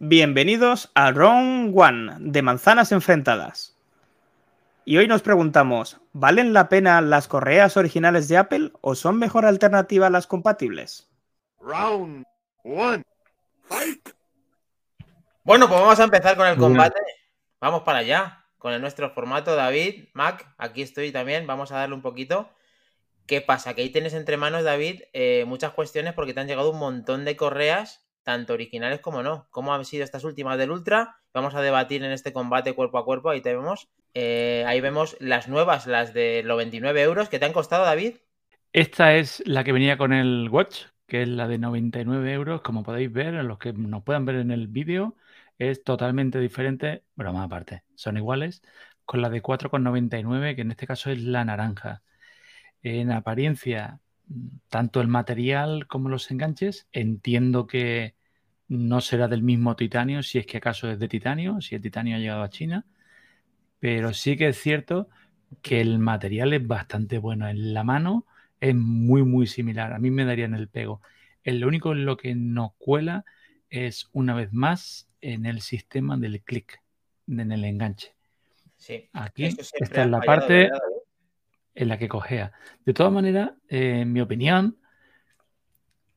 Bienvenidos a Round One de Manzanas Enfrentadas. Y hoy nos preguntamos, ¿valen la pena las correas originales de Apple o son mejor alternativa a las compatibles? Round One. Fight. Bueno, pues vamos a empezar con el combate. Vamos para allá, con el nuestro formato. David, Mac, aquí estoy también. Vamos a darle un poquito. ¿Qué pasa? Que ahí tienes entre manos, David, eh, muchas cuestiones porque te han llegado un montón de correas, tanto originales como no. ¿Cómo han sido estas últimas del Ultra? Vamos a debatir en este combate cuerpo a cuerpo. Ahí te vemos. Eh, ahí vemos las nuevas, las de los 29 euros. ¿Qué te han costado, David? Esta es la que venía con el Watch, que es la de 99 euros. Como podéis ver, los que nos puedan ver en el vídeo, es totalmente diferente, más aparte, son iguales, con la de 4,99, que en este caso es la naranja. En apariencia, tanto el material como los enganches, entiendo que no será del mismo titanio, si es que acaso es de titanio, si el titanio ha llegado a China, pero sí que es cierto que el material es bastante bueno. En la mano es muy, muy similar. A mí me daría en el pego. El lo único en lo que no cuela es, una vez más, en el sistema del clic, en el enganche. Sí. Aquí, esta es la parte en la que cojea. De todas maneras, eh, en mi opinión,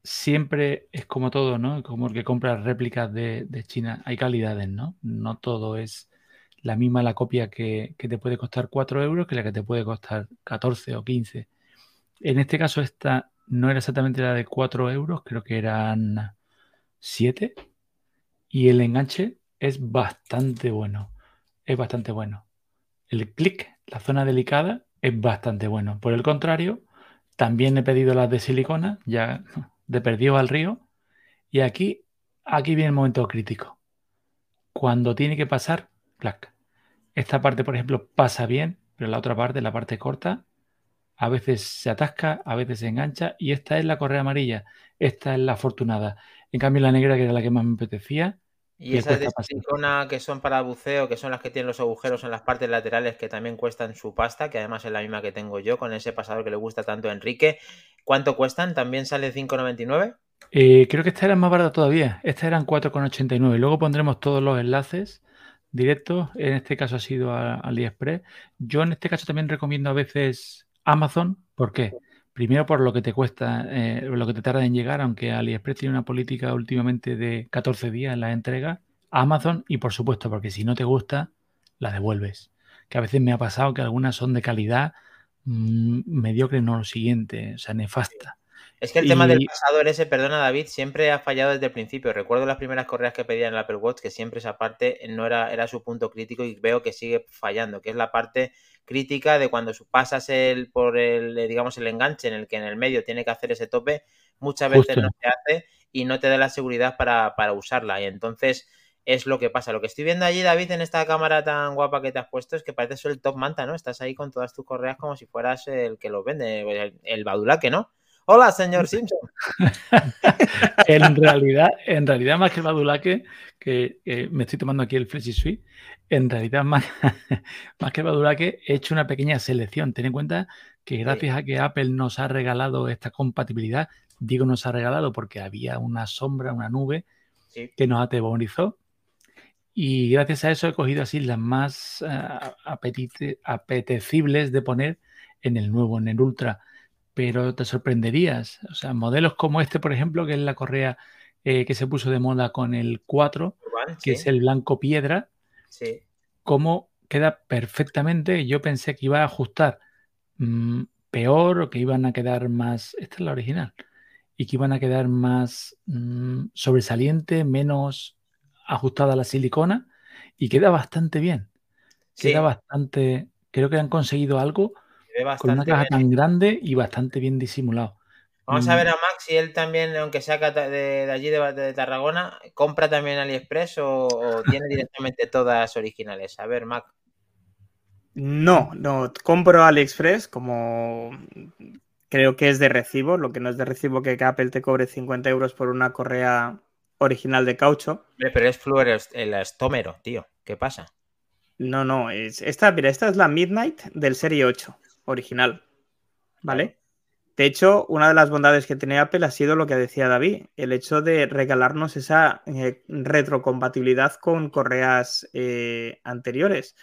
siempre es como todo, ¿no? Como el que compra réplicas de, China. Hay calidades, ¿no? No todo es la misma la copia que, te puede costar 4 euros que la que te puede costar 14 o 15. En este caso, esta no era exactamente la de 4 euros, creo que eran 7. Y el enganche es bastante bueno. Es bastante bueno. El clic, la zona delicada, es bastante bueno. Por el contrario, también he pedido las de silicona, ya de perdido al río. Y aquí, aquí viene el momento crítico. Cuando tiene que pasar, clac. Esta parte, por ejemplo, pasa bien, pero la otra parte, la parte corta, a veces se atasca, a veces se engancha. Y esta es la correa amarilla. Esta es la afortunada. En cambio, la negra, que era la que más me apetecía, y esas de silicona que son para buceo, que son las que tienen los agujeros en las partes laterales que también cuestan su pasta, que además es la misma que tengo yo con ese pasador que le gusta tanto a Enrique. ¿Cuánto cuestan? ¿También sale 5,99? Eh, creo que esta era más barata todavía. Estas eran 4,89. Luego pondremos todos los enlaces directos. En este caso ha sido a AliExpress. Yo en este caso también recomiendo a veces Amazon. ¿Por qué? Primero por lo que te cuesta, eh, lo que te tarda en llegar, aunque AliExpress tiene una política últimamente de 14 días en la entrega. Amazon y por supuesto porque si no te gusta, la devuelves. Que a veces me ha pasado que algunas son de calidad mediocre, no lo siguiente, o sea, nefasta. Es que el tema del pasador ese, perdona David, siempre ha fallado desde el principio. Recuerdo las primeras correas que pedían en el Apple Watch que siempre esa parte no era, era su punto crítico y veo que sigue fallando, que es la parte crítica de cuando pasas el por el, eh, digamos, el enganche en el que en el medio tiene que hacer ese tope, muchas veces no se hace y no te da la seguridad para, para usarla. Y entonces es lo que pasa. Lo que estoy viendo allí, David, en esta cámara tan guapa que te has puesto, es que parece ser el top manta, ¿no? Estás ahí con todas tus correas como si fueras el que lo vende, el, el badulaque, ¿no? Hola, señor Simpson. en realidad, en realidad, más que el badulaque, que me estoy tomando aquí el Freshy Sweet, en realidad, más, más que el badulaque, he hecho una pequeña selección. Ten en cuenta que gracias a que Apple nos ha regalado esta compatibilidad, digo nos ha regalado porque había una sombra, una nube que nos atemorizó. Y gracias a eso he cogido así las más uh, apetecibles de poner en el nuevo, en el Ultra pero te sorprenderías. O sea, modelos como este, por ejemplo, que es la correa eh, que se puso de moda con el 4, que es el blanco piedra, sí. cómo queda perfectamente. Yo pensé que iba a ajustar mm, peor o que iban a quedar más. Esta es la original. Y que iban a quedar más mm, sobresaliente, menos ajustada la silicona. Y queda bastante bien. Queda bastante. Creo que han conseguido algo con una caja tan grande y bastante bien disimulado. Vamos a mm. ver a Max si él también, aunque sea de, allí de, Tarragona, compra también AliExpress o, tiene directamente todas originales. A ver, Mac. No, no, compro AliExpress como creo que es de recibo, lo que no es de recibo que Apple te cobre 50 euros por una correa original de caucho. Pero es el estómero, tío. ¿Qué pasa? No, no, es, esta, mira, esta es la Midnight del Serie 8 original. ¿Vale? De hecho, una de las bondades que tiene Apple ha sido lo que decía David, el hecho de regalarnos esa eh, retrocompatibilidad con correas eh, anteriores.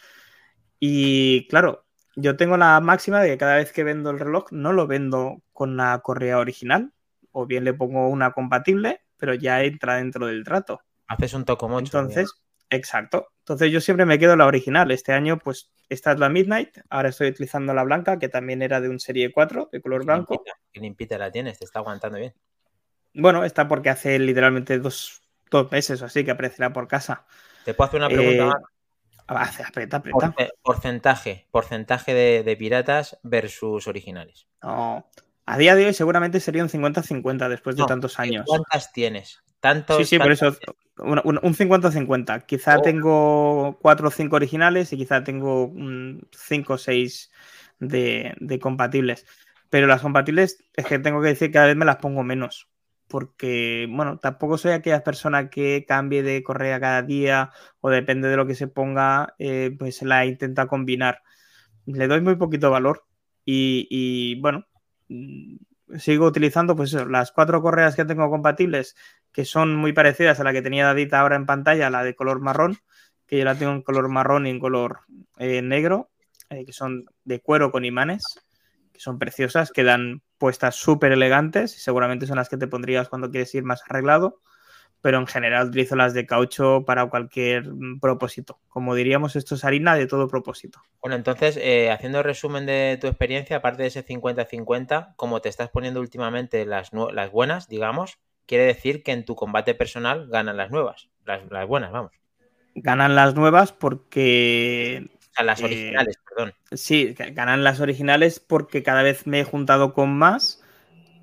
Y claro, yo tengo la máxima de que cada vez que vendo el reloj no lo vendo con la correa original, o bien le pongo una compatible, pero ya entra dentro del trato. Haces un toco Entonces, exacto. Entonces yo siempre me quedo la original. Este año, pues, esta es la Midnight. Ahora estoy utilizando la blanca, que también era de un serie 4, de color blanco. Qué limpita la tienes, te está aguantando bien. Bueno, está porque hace literalmente dos, meses o así que aparecerá por casa. ¿Te puedo hacer una pregunta eh, más? Aprieta, aprieta. porcentaje, porcentaje de, piratas versus originales. No. A día de hoy seguramente sería un 50-50 después de tantos años. ¿Cuántas tienes? sí, sí, por eso un 50-50. Quizá oh. tengo 4 o 5 originales y quizá tengo 5 o 6 de, compatibles. Pero las compatibles es que tengo que decir que cada vez me las pongo menos. Porque, bueno, tampoco soy aquella persona que cambie de correa cada día o depende de lo que se ponga, eh, pues la intenta combinar. Le doy muy poquito valor. y bueno, sigo utilizando pues las cuatro correas que tengo compatibles, que son muy parecidas a la que tenía David ahora en pantalla, la de color marrón, que yo la tengo en color marrón y en color eh, negro, eh, que son de cuero con imanes, que son preciosas, quedan puestas súper elegantes y seguramente son las que te pondrías cuando quieres ir más arreglado pero en general utilizo las de caucho para cualquier mm, propósito. Como diríamos, esto es harina de todo propósito. Bueno, entonces, eh, haciendo resumen de tu experiencia, aparte de ese 50-50, como te estás poniendo últimamente las, las, buenas, digamos, quiere decir que en tu combate personal ganan las nuevas, las, buenas, vamos. Ganan las nuevas porque... O sea, las eh, originales, perdón. Sí, ganan las originales porque cada vez me he juntado con más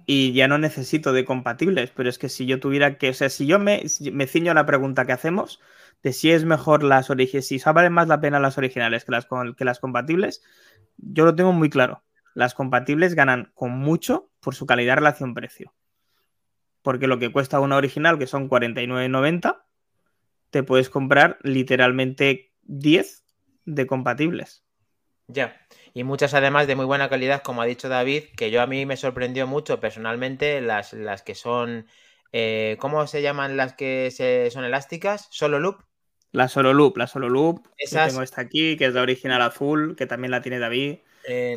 y ya no necesito de compatibles, pero es que si yo tuviera que, o sea, si yo me, me ciño a la pregunta que hacemos de si es mejor las originales, si valen más la pena las originales que las, que las compatibles, yo lo tengo muy claro. Las compatibles ganan con mucho por su calidad relación-precio. Porque lo que cuesta una original, que son 49,90, te puedes comprar literalmente 10 de compatibles. Ya y muchas además de muy buena calidad, como ha dicho David, que yo a mí me sorprendió mucho personalmente las, las que son, eh, ¿cómo se llaman las que se, son elásticas? ¿Solo loop? La solo loop, la solo loop. Esas... tengo esta aquí, que es la original azul, que también la tiene David.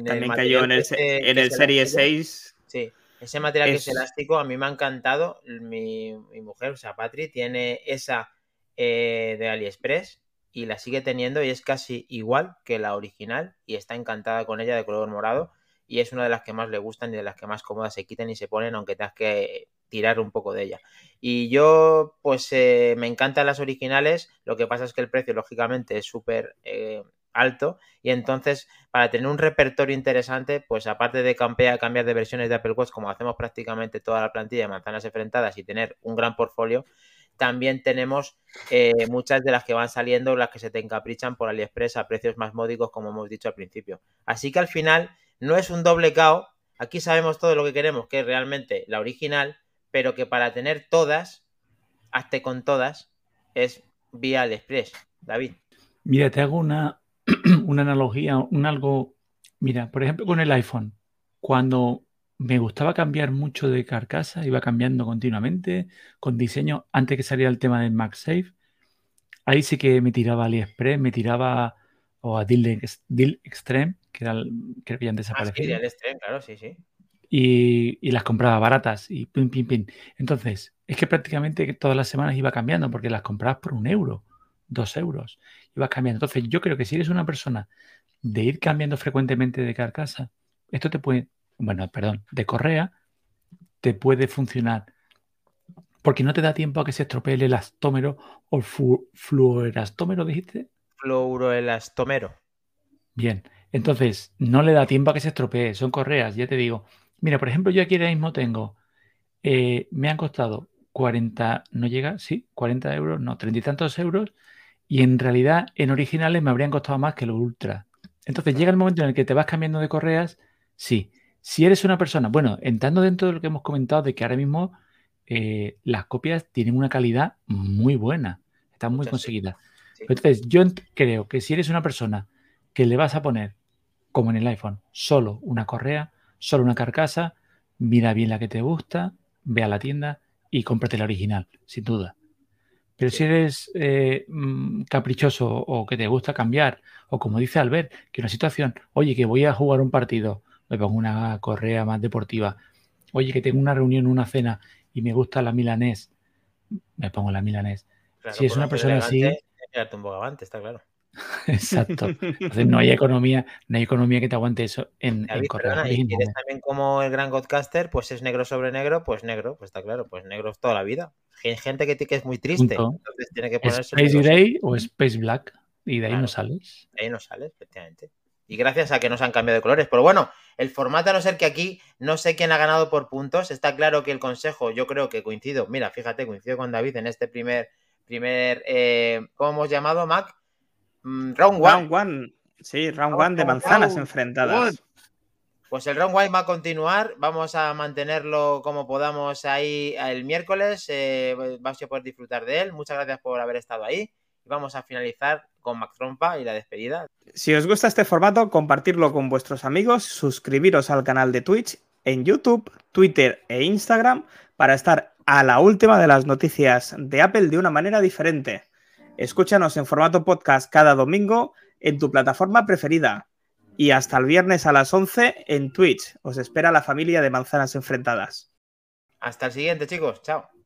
también cayó en el, en el Serie 6. Sí, ese material que es elástico a mí me ha encantado. Mi, mujer, o sea, Patri, tiene esa eh, de AliExpress y la sigue teniendo y es casi igual que la original y está encantada con ella de color morado y es una de las que más le gustan y de las que más cómodas se quiten y se ponen aunque tengas que tirar un poco de ella. Y yo pues eh, me encantan las originales, lo que pasa es que el precio lógicamente es súper eh, alto y entonces para tener un repertorio interesante pues aparte de campear, cambiar de versiones de Apple Watch como hacemos prácticamente toda la plantilla de manzanas enfrentadas y tener un gran portfolio también tenemos eh, muchas de las que van saliendo, las que se te encaprichan por AliExpress a precios más módicos, como hemos dicho al principio. Así que al final no es un doble KO. Aquí sabemos todo lo que queremos, que es realmente la original, pero que para tener todas, hazte con todas, es vía AliExpress. David. Mira, te hago una, una analogía, un algo. Mira, por ejemplo, con el iPhone, cuando me gustaba cambiar mucho de carcasa, iba cambiando continuamente con diseño antes que saliera el tema del MagSafe. Ahí sí que me tiraba a AliExpress, me tiraba o a Deal, Extreme, que era creo que ya han desaparecido. Ah, sí, Extreme, claro, sí, sí. Y, las compraba baratas y pim, pim, pim. Entonces, es que prácticamente todas las semanas iba cambiando porque las comprabas por un euro, dos euros. Ibas cambiando. Entonces, yo creo que si eres una persona de ir cambiando frecuentemente de carcasa, esto te puede bueno, perdón, de correa, te puede funcionar. Porque no te da tiempo a que se estropee el elastómero o fluoelastómero, dijiste. Fluoroelastómero. Bien, entonces no le da tiempo a que se estropee, son correas, ya te digo. Mira, por ejemplo, yo aquí ahora mismo tengo, eh, me han costado 40, no llega, sí, 40 euros, no, 30 y tantos euros, y en realidad en originales me habrían costado más que los ultra. Entonces llega el momento en el que te vas cambiando de correas, sí, si eres una persona, bueno, entrando dentro de lo que hemos comentado, de que ahora mismo eh, las copias tienen una calidad muy buena, están muy conseguidas. Entonces, yo creo que si eres una persona que le vas a poner, como en el iPhone, solo una correa, solo una carcasa, mira bien la que te gusta, ve a la tienda y cómprate la original, sin duda. Pero si eres eh, mm, caprichoso o que te gusta cambiar, o como dice Albert, que una situación, oye, que voy a jugar un partido, me pongo una correa más deportiva, oye, que tengo una reunión, una cena y me gusta la milanés, me pongo la milanés. si es una persona así... un está claro. Exacto. Entonces no hay economía, no hay economía que te aguante eso en, en Y quieres también como el gran Godcaster, pues es negro sobre negro, pues negro, pues está claro, pues negro toda la vida. Hay gente que, que es muy triste, entonces tiene que ponerse. Space Gray o Space Black, y de ahí no sales. De ahí no sales, efectivamente. Y gracias a que nos han cambiado de colores. Pero bueno, el formato, a no ser que aquí no sé quién ha ganado por puntos, está claro que el consejo, yo creo que coincido. Mira, fíjate, coincido con David en este primer, primer, eh, ¿cómo hemos llamado, Mac? Mm, round one. Round one. Sí, round one de manzanas enfrentadas. Pues el round one va a continuar. Vamos a mantenerlo como podamos ahí el miércoles. Eh, vas a poder disfrutar de él. Muchas gracias por haber estado ahí. Y vamos a finalizar con Mac Trompa y la despedida. Si os gusta este formato, compartirlo con vuestros amigos, suscribiros al canal de Twitch, en YouTube, Twitter e Instagram para estar a la última de las noticias de Apple de una manera diferente. Escúchanos en formato podcast cada domingo en tu plataforma preferida. Y hasta el viernes a las 11 en Twitch. Os espera la familia de manzanas enfrentadas. Hasta el siguiente, chicos. Chao.